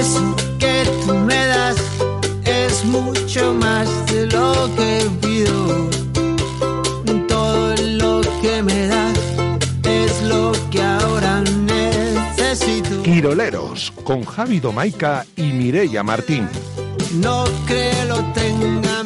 Eso que tú me das es mucho más de lo que pido. Todo lo que me das es lo que ahora necesito. Quiroleros, con Javi Domaica y Mireia Martín. No que lo tenga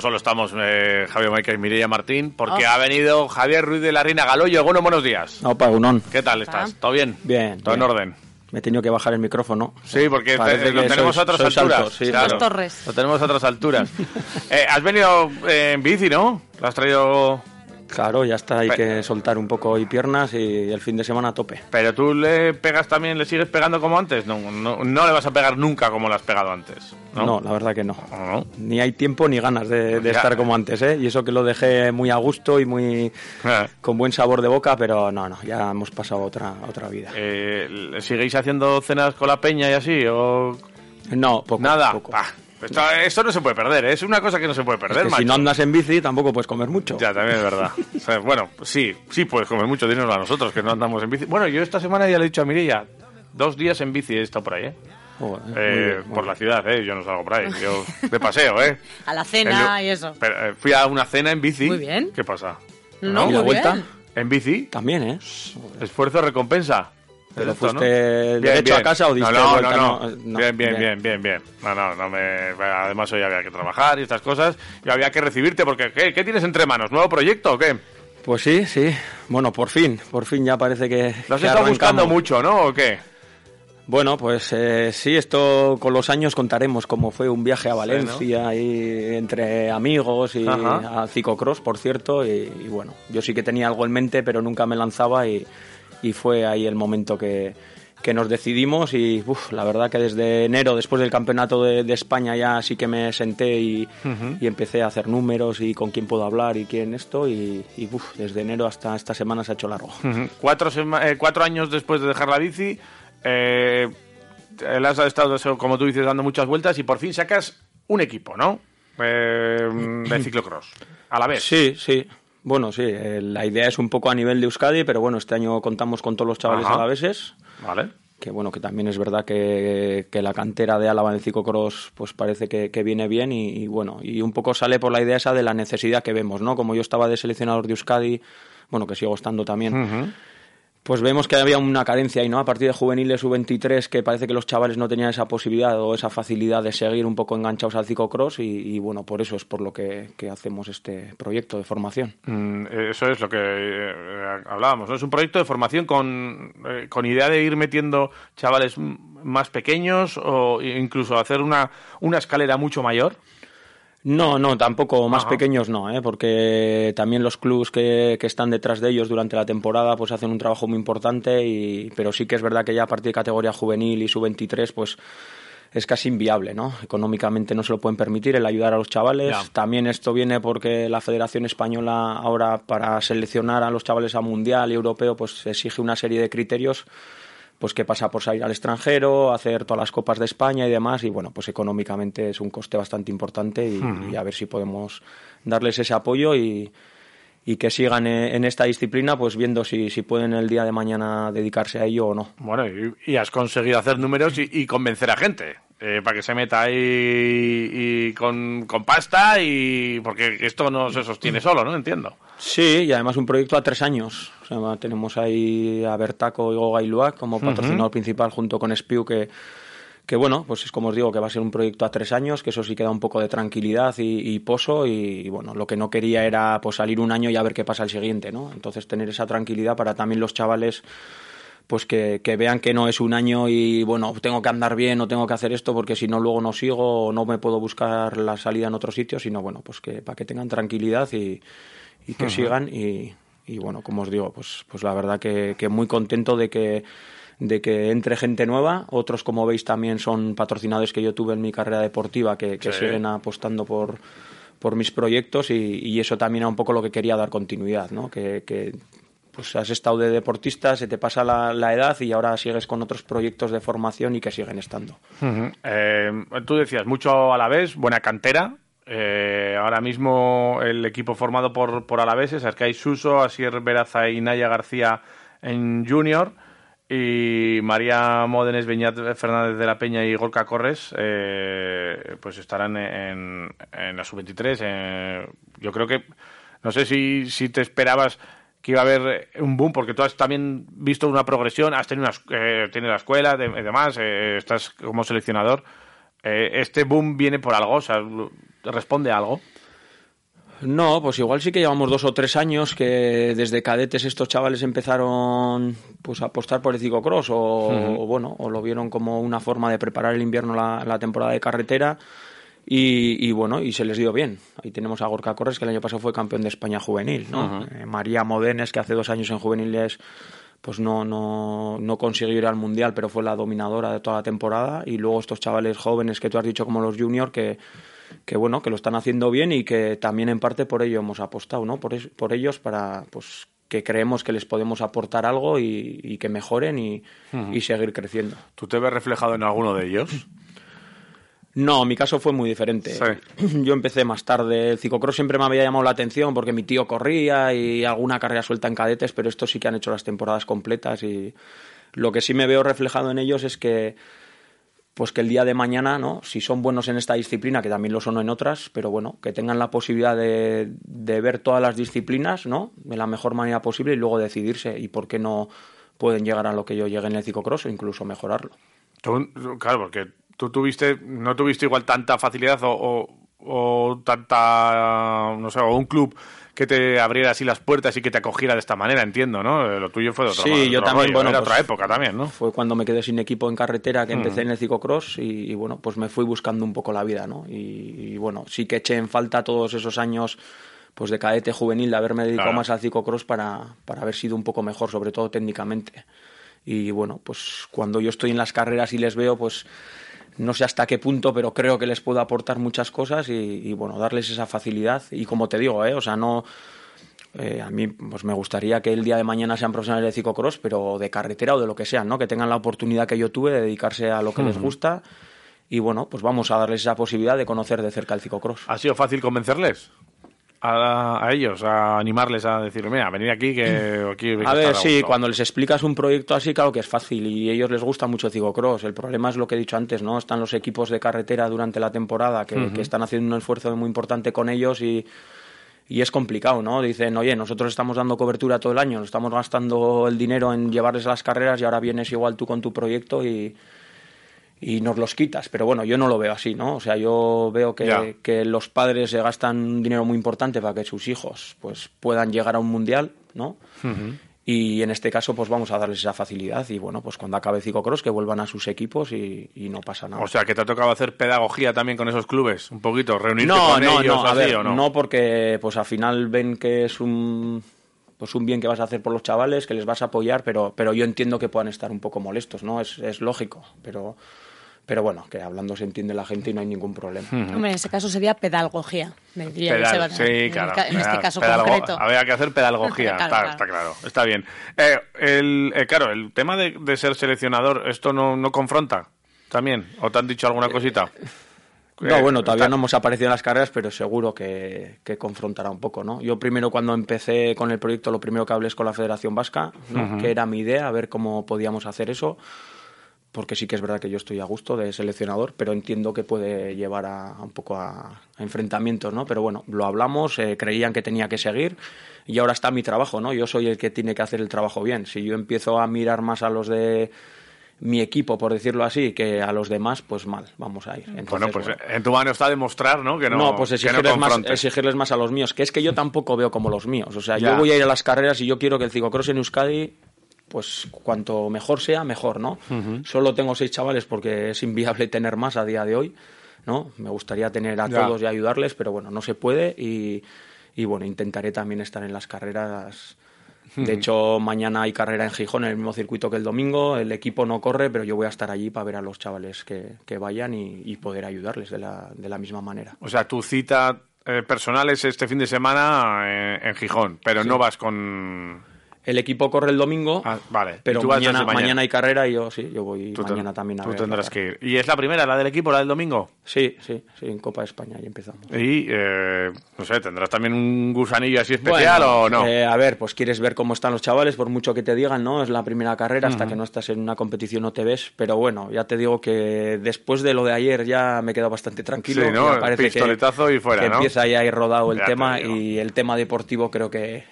no solo estamos eh, Javier Maica y Mireia Martín, porque ha venido Javier Ruiz de la Reina Galoyo. Bueno, buenos días. Opa, Unón. ¿Qué tal estás? ¿Todo bien? Bien. ¿Todo en orden? Me he tenido que bajar el micrófono. Sí, porque te- lo que tenemos sois- a otras sois alturas. sí, claro. Las torres. Lo tenemos a otras alturas. Eh, has venido eh, en bici, ¿no? Lo has traído... Claro, ya está, hay Pe- que soltar un poco hoy piernas y el fin de semana a tope. Pero tú le pegas también, le sigues pegando como antes. No, no, no le vas a pegar nunca como le has pegado antes. No, No, la verdad que no. Ni hay tiempo ni ganas de, estar como antes, ¿eh? Y eso que lo dejé muy a gusto y muy Eh, con buen sabor de boca, pero no, no, ya hemos pasado otra, otra vida. eh, ¿Seguís haciendo cenas con la peña y así? ¿O No, poco. nada? poco. Esto, esto no se puede perder, ¿eh? es una cosa que no se puede Es perder, que si no andas en bici tampoco puedes comer mucho. Ya, también es verdad. O sea, bueno, sí, sí puedes comer mucho, dínoslo a nosotros, que no andamos en bici. Bueno, yo esta semana ya le he dicho a Mireia, dos días en bici he estado por ahí, ¿eh? Joder, Eh, bien, por la ciudad, ¿eh? Yo no salgo por ahí, yo de paseo, ¿eh? A la cena El- y eso. Pero, eh, fui a una cena en bici. Muy bien. ¿Qué pasa? No, ¿Y la muy vuelta? bien. ¿En bici? También, ¿eh? Esfuerzo recompensa. ¿Pero Esto, fuiste derecho a casa o diste no, no, vuelta? No, no, No, no, bien, bien, bien. bien, bien, bien. No, no, no me... Además hoy había que trabajar y estas cosas y había que recibirte porque ¿qué, qué tienes entre manos? ¿Nuevo proyecto o qué? Pues sí, sí. Bueno, por fin, por fin ya parece que. Lo has que estado buscando mucho, ¿no? ¿O qué? Bueno, pues eh, sí, esto con los años contaremos cómo fue un viaje a Valencia y entre amigos y Ajá. a ciclocross, por cierto. Y, y bueno, yo sí que tenía algo en mente, pero nunca me lanzaba y, y fue ahí el momento que, que nos decidimos. Y uf, la verdad que desde enero, después del campeonato de, de España, ya sí que me senté y, y empecé a hacer números y con quién puedo hablar y quién esto. Y, y, uf, desde enero hasta esta semana se ha hecho largo. Cuatro, sema- eh, cuatro años después de dejar la bici, eh, has estado, como tú dices, dando muchas vueltas y por fin sacas un equipo, ¿no? Eh, de ciclocross. A la vez. Sí, sí. Bueno, sí, eh, la idea es un poco a nivel de Euskadi, pero bueno, este año contamos con todos los chavales Ajá. alaveses, Vale. que bueno, que también es verdad que, que la cantera de Álava en ciclocross pues parece que, que viene bien y, y bueno, y un poco sale por la idea esa de la necesidad que vemos, ¿no? Como yo estaba de seleccionador de Euskadi, bueno, que sigo estando también. Pues vemos que había una carencia ahí, ¿no? A partir de juveniles U23 que parece que los chavales no tenían esa posibilidad o esa facilidad de seguir un poco enganchados al ciclocross y, y bueno, por eso es por lo que, hacemos este proyecto de formación. Mm, Eso es lo que eh, hablábamos, ¿no? Es un proyecto de formación con, eh, con idea de ir metiendo chavales más pequeños o incluso hacer una, una escalera mucho mayor. No, no, tampoco más Ajá. pequeños no, ¿eh? porque también los clubs que, que están detrás de ellos durante la temporada pues hacen un trabajo muy importante, y, pero sí que es verdad que ya a partir de categoría juvenil y sub-23 pues es casi inviable, ¿no? Económicamente no se lo pueden permitir el ayudar a los chavales. También esto viene porque la Federación Española ahora para seleccionar a los chavales a mundial y europeo pues exige una serie de criterios pues que pasa por salir al extranjero, hacer todas las copas de España y demás, y bueno, pues económicamente es un coste bastante importante y, y a ver si podemos darles ese apoyo y, y que sigan en, en esta disciplina, pues viendo si, si pueden el día de mañana dedicarse a ello o no. Bueno, y, y has conseguido hacer números y, y convencer a gente eh, para que se meta ahí y con, con pasta y porque esto no se sostiene solo, ¿no? Entiendo. Sí, y además un proyecto a tres años. O sea, tenemos ahí a Bertaco y Goga Iluac como patrocinador principal junto con Spiu que, que bueno, pues es como os digo, que va a ser un proyecto a tres años, que eso sí que da un poco de tranquilidad y, y poso y, y, bueno, lo que no quería era pues salir un año y a ver qué pasa el siguiente, ¿no? Entonces tener esa tranquilidad para también los chavales pues que, que vean que no es un año y bueno, tengo que andar bien o tengo que hacer esto porque si no luego no sigo o no me puedo buscar la salida en otro sitio, sino bueno, pues que para que tengan tranquilidad y, y que sigan y, y bueno, como os digo, pues, pues la verdad que, que muy contento de que de que entre gente nueva, otros como veis también son patrocinadores que yo tuve en mi carrera deportiva que, que Sí. siguen apostando por, por mis proyectos y, y eso también era un poco lo que quería dar continuidad, ¿no? Que, que, pues has estado de deportista, se te pasa la, edad y ahora sigues con otros proyectos de formación y que siguen estando. Eh, tú decías mucho a la vez, buena cantera. Eh, ahora mismo el equipo formado por, por Alaveses, Arcay Suso, Asier Veraza y Naya García en Junior y María Módenes, Beñat Fernández de la Peña y Gorka Corres eh, pues estarán en, en la sub-23. Eh, yo creo que, no sé si, si te esperabas que iba a haber un boom, porque tú has también visto una progresión, has tenido una, eh, la escuela y demás, eh, estás como seleccionador. Eh, ¿Este boom viene por algo? O sea, ¿responde a algo? No, pues igual sí que llevamos dos o tres años que desde cadetes estos chavales empezaron pues a apostar por el ciclocross o, o bueno, o lo vieron como una forma de preparar el invierno la, la temporada de carretera y, y, bueno, y se les dio bien. Ahí tenemos a Gorka Corres, que el año pasado fue campeón de España juvenil, ¿no? Eh, María Modenes, que hace dos años en juveniles pues no, no, no consiguió ir al Mundial, pero fue la dominadora de toda la temporada. Y luego estos chavales jóvenes que tú has dicho como los junior, que, que bueno, que lo están haciendo bien y que también en parte por ello hemos apostado, ¿no? Por, es- por ellos para, pues, que creemos que les podemos aportar algo y, y que mejoren y, y seguir creciendo. ¿Tú te ves reflejado en alguno de ellos? No, mi caso fue muy diferente. Sí. Yo empecé más tarde. El ciclocross siempre me había llamado la atención porque mi tío corría y alguna carrera suelta en cadetes, pero estos sí que han hecho las temporadas completas y lo que sí me veo reflejado en ellos es que pues que el día de mañana, ¿no? Si son buenos en esta disciplina, que también lo son en otras, pero bueno, que tengan la posibilidad de, de ver todas las disciplinas, ¿no? De la mejor manera posible y luego decidirse y por qué no pueden llegar a lo que yo llegué en el ciclocross o incluso mejorarlo. Tú, claro, porque tú tuviste, no tuviste igual tanta facilidad o, o, o tanta, no sé, o un club que te abriera así las puertas y que te acogiera de esta manera, entiendo, ¿no? Eh, Lo tuyo fue de otro Sí, yo también, rollo, bueno, era pues, otra época también, ¿no? Fue cuando me quedé sin equipo en carretera que Mm. empecé en el ciclocross y, y, bueno, pues me fui buscando un poco la vida, ¿no? Y, y, bueno, sí que eché en falta todos esos años pues de cadete juvenil de haberme dedicado Claro. más al ciclocross para, para haber sido un poco mejor, sobre todo técnicamente. Y bueno, pues cuando yo estoy en las carreras y les veo, pues no sé hasta qué punto, pero creo que les puedo aportar muchas cosas y, y, bueno, darles esa facilidad. Y como te digo, ¿eh? o sea, no... Eh, a mí pues me gustaría que el día de mañana sean profesionales de ciclocross, pero de carretera o de lo que sea, ¿no? Que tengan la oportunidad que yo tuve de dedicarse a lo que les gusta y bueno, pues vamos a darles esa posibilidad de conocer de cerca el ciclocross. ¿Ha sido fácil convencerles? A, a ellos, a animarles a decir, mira, venid aquí que aquí vais A ver, sí, gusto". cuando les explicas un proyecto así, claro que es fácil y a ellos les gusta mucho el ciclocross. El problema es lo que he dicho antes, ¿no? Están los equipos de carretera durante la temporada que, que están haciendo un esfuerzo muy importante con ellos y, y es complicado, ¿no? Dicen, oye, nosotros estamos dando cobertura todo el año, estamos gastando el dinero en llevarles las carreras y ahora vienes igual tú con tu proyecto y, y nos los quitas. Pero bueno, yo no lo veo así, ¿no? O sea, yo veo que, que los padres se gastan un dinero muy importante para que sus hijos pues puedan llegar a un mundial, ¿no? Y en este caso, pues vamos a darles esa facilidad y bueno, pues cuando acabe Ciclocross que vuelvan a sus equipos y, y no pasa nada. O sea, que te ha tocado hacer pedagogía también con esos clubes, un poquito, reunirte no, con no, ellos no, a así, ver, ¿o no? no porque pues al final ven que es un pues un bien que vas a hacer por los chavales, que les vas a apoyar, pero, pero yo entiendo que puedan estar un poco molestos, ¿no? Es, es lógico, pero, pero bueno, que hablando se entiende la gente y no hay ningún problema. Hombre, en ese caso sería pedagogía, me diría Pedal- sí, en, claro. en este caso pedalgo- concreto. Había que hacer pedagogía, Claro, está, claro. está claro, está bien. Eh, el, eh, claro, el tema de, de ser seleccionador, ¿esto no, no confronta también? ¿O te han dicho alguna cosita? No, Eh, bueno, todavía no hemos aparecido en las carreras, pero seguro que, que confrontará un poco, ¿no? Yo primero cuando empecé con el proyecto, lo primero que hablé es con la Federación Vasca, ¿no? que era mi idea, a ver cómo podíamos hacer eso, porque sí que es verdad que yo estoy a gusto de seleccionador, pero entiendo que puede llevar a, a un poco a, a enfrentamientos, ¿no? Pero bueno, lo hablamos, eh, creían que tenía que seguir y ahora está mi trabajo, ¿no? Yo soy el que tiene que hacer el trabajo bien. Si yo empiezo a mirar más a los de mi equipo, por decirlo así, que a los demás, pues mal, vamos a ir. Entonces, Bueno, pues bueno. en tu mano está demostrar, ¿no? Que no, No, pues no exigirles, más, exigirles más a los míos, que es que yo tampoco veo como los míos. O sea, Ya. yo voy a ir a las carreras y yo quiero que el ciclocross en Euskadi, pues cuanto mejor sea, mejor, ¿no? Solo tengo seis chavales porque es inviable tener más a día de hoy, ¿no? Me gustaría tener a Ya. todos y ayudarles, pero bueno, no se puede y, y bueno, intentaré también estar en las carreras. De hecho, mañana hay carrera en Gijón, en el mismo circuito que el domingo. El equipo no corre, pero yo voy a estar allí para ver a los chavales que, que vayan y, y poder ayudarles de la, de la misma manera. O sea, tu cita eh, personal es este fin de semana eh, en Gijón, pero no vas con... El equipo corre el domingo, Ah, vale. Pero mañana, mañana. mañana hay carrera y yo sí, yo voy Tú mañana también a Tú ver tendrás que ir. ¿Y es la primera, la del equipo, la del domingo? Sí, sí, sí, en Copa de España y empezamos. Y, eh, no sé, ¿tendrás también un gusanillo así especial Bueno, o no? eh, a ver, pues quieres ver cómo están los chavales, por mucho que te digan, ¿no? Es la primera carrera, hasta que no estás en una competición no te ves. Pero bueno, ya te digo que después de lo de ayer ya me he quedado bastante tranquilo. Sí, ¿no? Que- Pistoletazo y fuera, que ¿no? empieza ya a ir rodado el Ya tema y el tema deportivo creo que,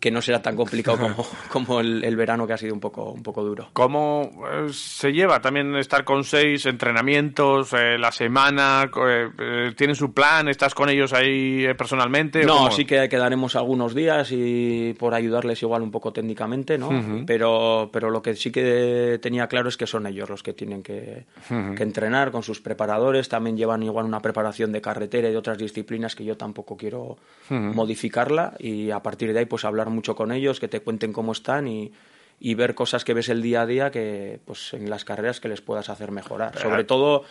que no será tan complicado como, como el, el verano que ha sido un poco, un poco duro. ¿Cómo eh, se lleva también estar con seis entrenamientos eh, la semana? Eh, eh, ¿Tienen su plan? ¿Estás con ellos ahí personalmente? No, sí que quedaremos algunos días y por ayudarles igual un poco técnicamente, ¿no? pero, pero lo que sí que tenía claro es que son ellos los que tienen que, que entrenar con sus preparadores. También llevan igual una preparación de carretera y de otras disciplinas que yo tampoco quiero modificarla y a partir de ahí pues hablar mucho con ellos, que te cuenten cómo están y y ver cosas que ves el día a día que pues en las carreras que les puedas hacer mejorar. Sobre todo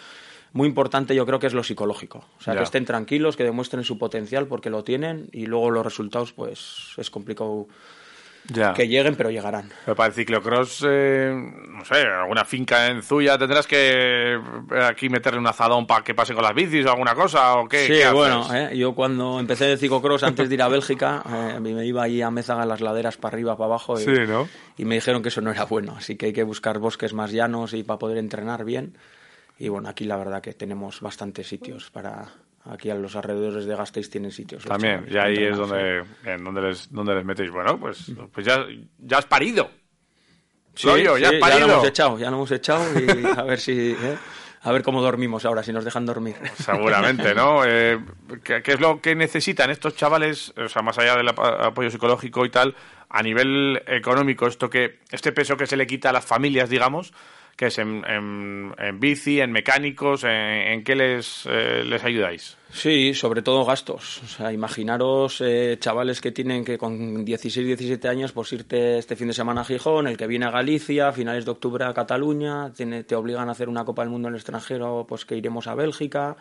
muy importante yo creo que es lo psicológico. O sea, Ya. que estén tranquilos, que demuestren su potencial porque lo tienen y luego los resultados pues es complicado Ya. que lleguen, pero llegarán. Pero para el ciclocross, eh, no sé, alguna finca en Zuya tendrás que eh, aquí meterle un azadón para que pase con las bicis o alguna cosa o qué. Sí, qué bueno, eh, yo cuando empecé el ciclocross antes de ir a Bélgica, eh, me iba ahí a Mézaga en las laderas para arriba, para abajo y, Sí, ¿no? y me dijeron que eso no era bueno, así que hay que buscar bosques más llanos y para poder entrenar bien. Y bueno, aquí la verdad que tenemos bastantes sitios para... Aquí a los alrededores de Gasteiz tienen sitios. También, y ahí es donde, en donde, les, donde les metéis. Bueno, pues, pues ya, ya has parido. Sí, Glorio, ya sí, has parido. lo hemos echado, ya lo hemos echado y a ver si... eh, A ver cómo dormimos ahora, si nos dejan dormir. Seguramente, ¿no? Eh, ¿qué, qué es lo que necesitan estos chavales, o sea, más allá del ap- apoyo psicológico y tal, a nivel económico, esto que este peso que se le quita a las familias, digamos, que es en, en- en bici, en mecánicos, en, en qué les, eh, les ayudáis? Sí, sobre todo gastos. O sea, imaginaros eh, chavales que tienen que con 16, 17 años pues irte este fin de semana a Gijón, el que viene a Galicia, a finales de octubre a Cataluña, tiene- te obligan a hacer una Copa del Mundo en el extranjero, pues que iremos a Bélgica.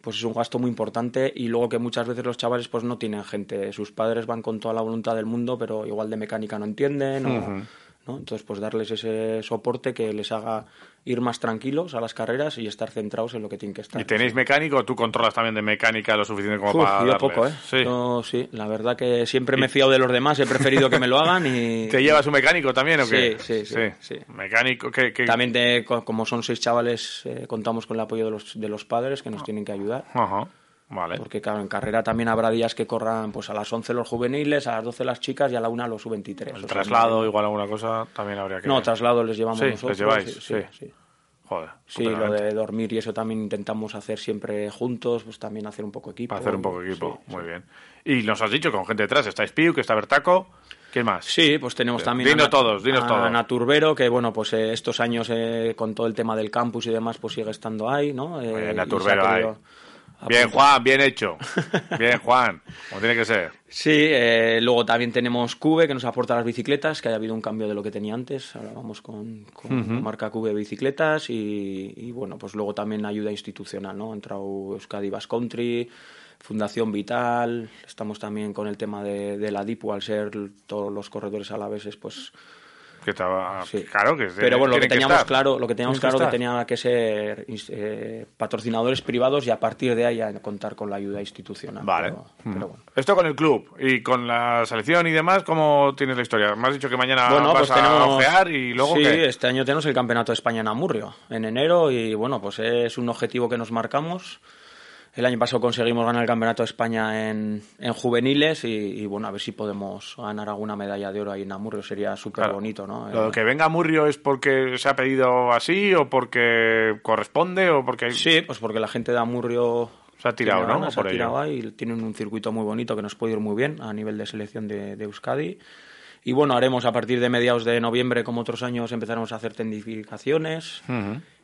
Pues es un gasto muy importante y luego que muchas veces los chavales pues no tienen gente. Sus padres van con toda la voluntad del mundo, pero igual de mecánica no entienden. o- ¿no? Entonces, pues darles ese soporte que les haga ir más tranquilos a las carreras y estar centrados en lo que tienen que estar. ¿Y tenéis mecánico? ¿Tú controlas también de mecánica lo suficiente como Uf, para yo darles? poco, ¿eh? Sí. Yo sí, la verdad que siempre me he fiado de los demás, he preferido que me lo hagan y... ¿Te llevas un mecánico también o qué? Sí, sí, sí, sí. Mecánico, que, que... También, de- co- como son seis chavales, eh, contamos con el apoyo de los, de los padres que nos tienen que ayudar. Ajá, vale. Porque claro, en carrera también habrá días que corran pues a las 11 los juveniles, a las 12 las chicas y a la 1 los sub-23. O El traslado, igual alguna cosa, también habría que No, traslado les llevamos Sí, les nosotros. lleváis, sí, sí. sí, sí. Joder, Sí, lo de dormir y eso también intentamos hacer siempre juntos, pues también hacer un poco equipo. Para hacer un poco equipo, Sí, muy bien. Y nos has dicho, con gente detrás, está Spiu, que está Bertaco, ¿quién más? Sí, pues tenemos también Dinos a, todos, dinos a todos. Naturbero, que bueno, pues eh, estos años eh, con todo el tema del campus y demás, pues sigue estando ahí, ¿no? Eh, Naturbero ahí. Bien. Juan, bien hecho. Bien, Juan, como tiene que ser. Sí, eh, luego también tenemos Cube, que nos aporta las bicicletas, que haya habido un cambio de lo que tenía antes. Ahora vamos con, con la marca Cube Bicicletas y, y, bueno, pues luego también ayuda institucional, ¿no? Ha entrado Euskadi Bass Country, Fundación Vital, estamos también con el tema de, de la DIPU, al ser todos los corredores alaveses, pues Que estaba, Sí. Claro que Pero bueno, lo que teníamos claro, lo que teníamos claro que tenía que ser eh, patrocinadores privados y a partir de ahí ya contar con la ayuda institucional. Vale. Pero, Mm. pero bueno. Esto con el club y con la selección y demás, ¿cómo tienes la historia? Me has dicho que mañana Bueno, vas pues tenemos. a ojear y luego sí, qué? este año tenemos el Campeonato de España en Amurrio, en enero, y bueno, pues es un objetivo que nos marcamos. El año pasado conseguimos ganar el Campeonato de España en, en juveniles y, y, bueno, a ver si podemos ganar alguna medalla de oro ahí en Amurrio, sería súper Claro. bonito, ¿no? Lo Eh, que venga Murrio es porque se ha pedido así o porque corresponde o porque hay... Sí, pues porque la gente de Amurrio Se ha tirado, ¿no? ganas, Por se ha ello. tirado ahí y tienen un circuito muy bonito que nos puede ir muy bien a nivel de selección de, de Euskadi. Y bueno, haremos a partir de mediados de noviembre, como otros años, empezaremos a hacer tendificaciones.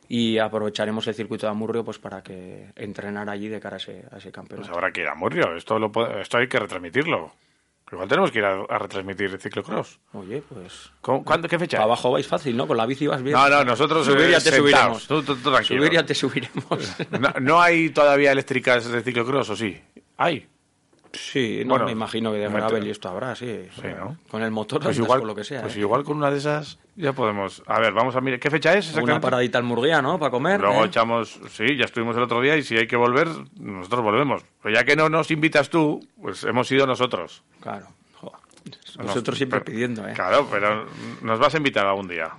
Y aprovecharemos el circuito de Amurrio pues para que entrenar allí de cara a ese, a ese Pues campeonato. habrá que ir a Murrio. Esto, lo, esto hay que retransmitirlo. Igual tenemos que ir a, a retransmitir el ciclocross. Oye, pues ¿Cómo- ¿Cuándo, ¿Qué fecha? abajo vais fácil, ¿no? Con la bici vas bien. No, no, nosotros subir eh, ya te sentados. subiremos. Tú, tú- tú tranquilo. subir ya te subiremos. No, no hay todavía eléctricas de ciclocross, ¿o sí? Hay. Sí, no, Bueno, me imagino que de gravel y esto habrá, sí. Sí, ¿no? Con el motor, Pues igual, con lo que sea. pues ¿eh? igual con una de esas ya podemos. A ver, vamos a mirar. ¿Qué fecha es? Una paradita al Murguía, ¿no? Para comer. Luego ¿eh? echamos, sí, ya estuvimos el otro día y si hay que volver, nosotros volvemos. Pero ya que no nos invitas tú, pues hemos ido nosotros. Claro. Joder. Nos- siempre pero- pidiendo, ¿eh? Claro, pero nos vas a invitar algún día.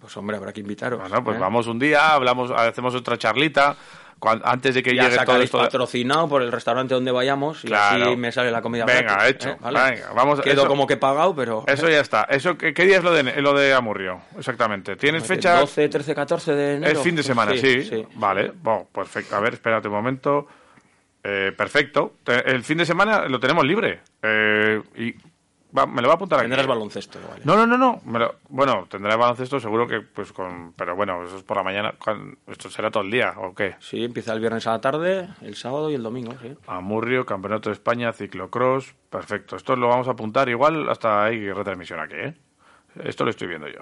Pues hombre, habrá que invitaros. Bueno, pues ¿eh? vamos un día, hablamos, hacemos otra charlita, cuan- antes de que Ya llegue todo esto. patrocinado por el restaurante donde vayamos y Claro. así me sale la comida Venga, gratis, hecho. ¿eh? ¿Vale? Venga, vamos- Quedo eso- como que pagado, pero... Eso ya está. Eso, ¿qué, qué día es lo de, lo de Amurrio? Exactamente. ¿Tienes fecha? 12, 13, 14 de enero. Es fin de semana, Pues sí. sí. Vale, bueno, perfecto. A ver, espérate un momento. Eh, perfecto. El fin de semana lo tenemos libre. Eh, y va- me lo voy a apuntar aquí. Tendrás baloncesto, ¿vale? No, no, no, no. Me lo- bueno, tendré baloncesto seguro que pues con... Pero bueno, eso es por la mañana. cuan- ¿Esto será todo el día o qué? Sí, empieza el viernes a la tarde, el sábado y el domingo, sí. Amurrio, Campeonato de España, ciclocross. Perfecto. Esto lo vamos a apuntar igual hasta hay retransmisión aquí, ¿eh? Esto lo estoy viendo yo.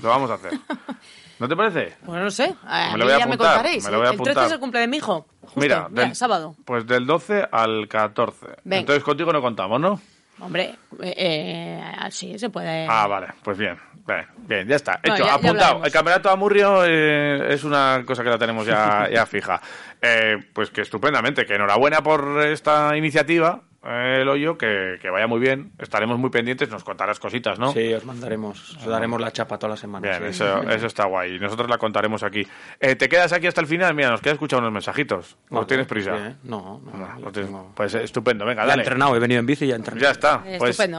Lo vamos a hacer. ¿No te parece? Bueno, no sé. A Me lo voy a ya me apuntar, contaréis. me lo voy a el 13 apuntar. es el cumple de mi hijo. Justo, Mira, mira, del- sábado. Pues del 12 al 14. Venga. Entonces contigo no contamos, ¿no? Hombre, eh, eh, sí, se puede. Ah, vale, pues bien. Bien, bien, ya está. Hecho, ya apuntado. el campeonato de Amurrio eh, es una cosa que la tenemos ya, ya fija. Eh, pues que estupendamente, que enhorabuena por esta iniciativa, el hoyo, que, que vaya muy bien. Estaremos muy pendientes, nos contarás cositas, ¿no? Sí, os mandaremos, os daremos la chapa todas las semanas. Bien, sí. eso, eso está guay. Nosotros la contaremos aquí. Eh, ¿Te quedas aquí hasta el final? Mira, nos queda escuchar unos mensajitos. ¿O Bueno, tienes prisa? sí, ¿eh? No, no, No, no tienes- tengo- Pues estupendo, venga, Ya he dale. entrenado, he venido en bici y ya he entrenado. Ya está. Eh, Pues estupendo.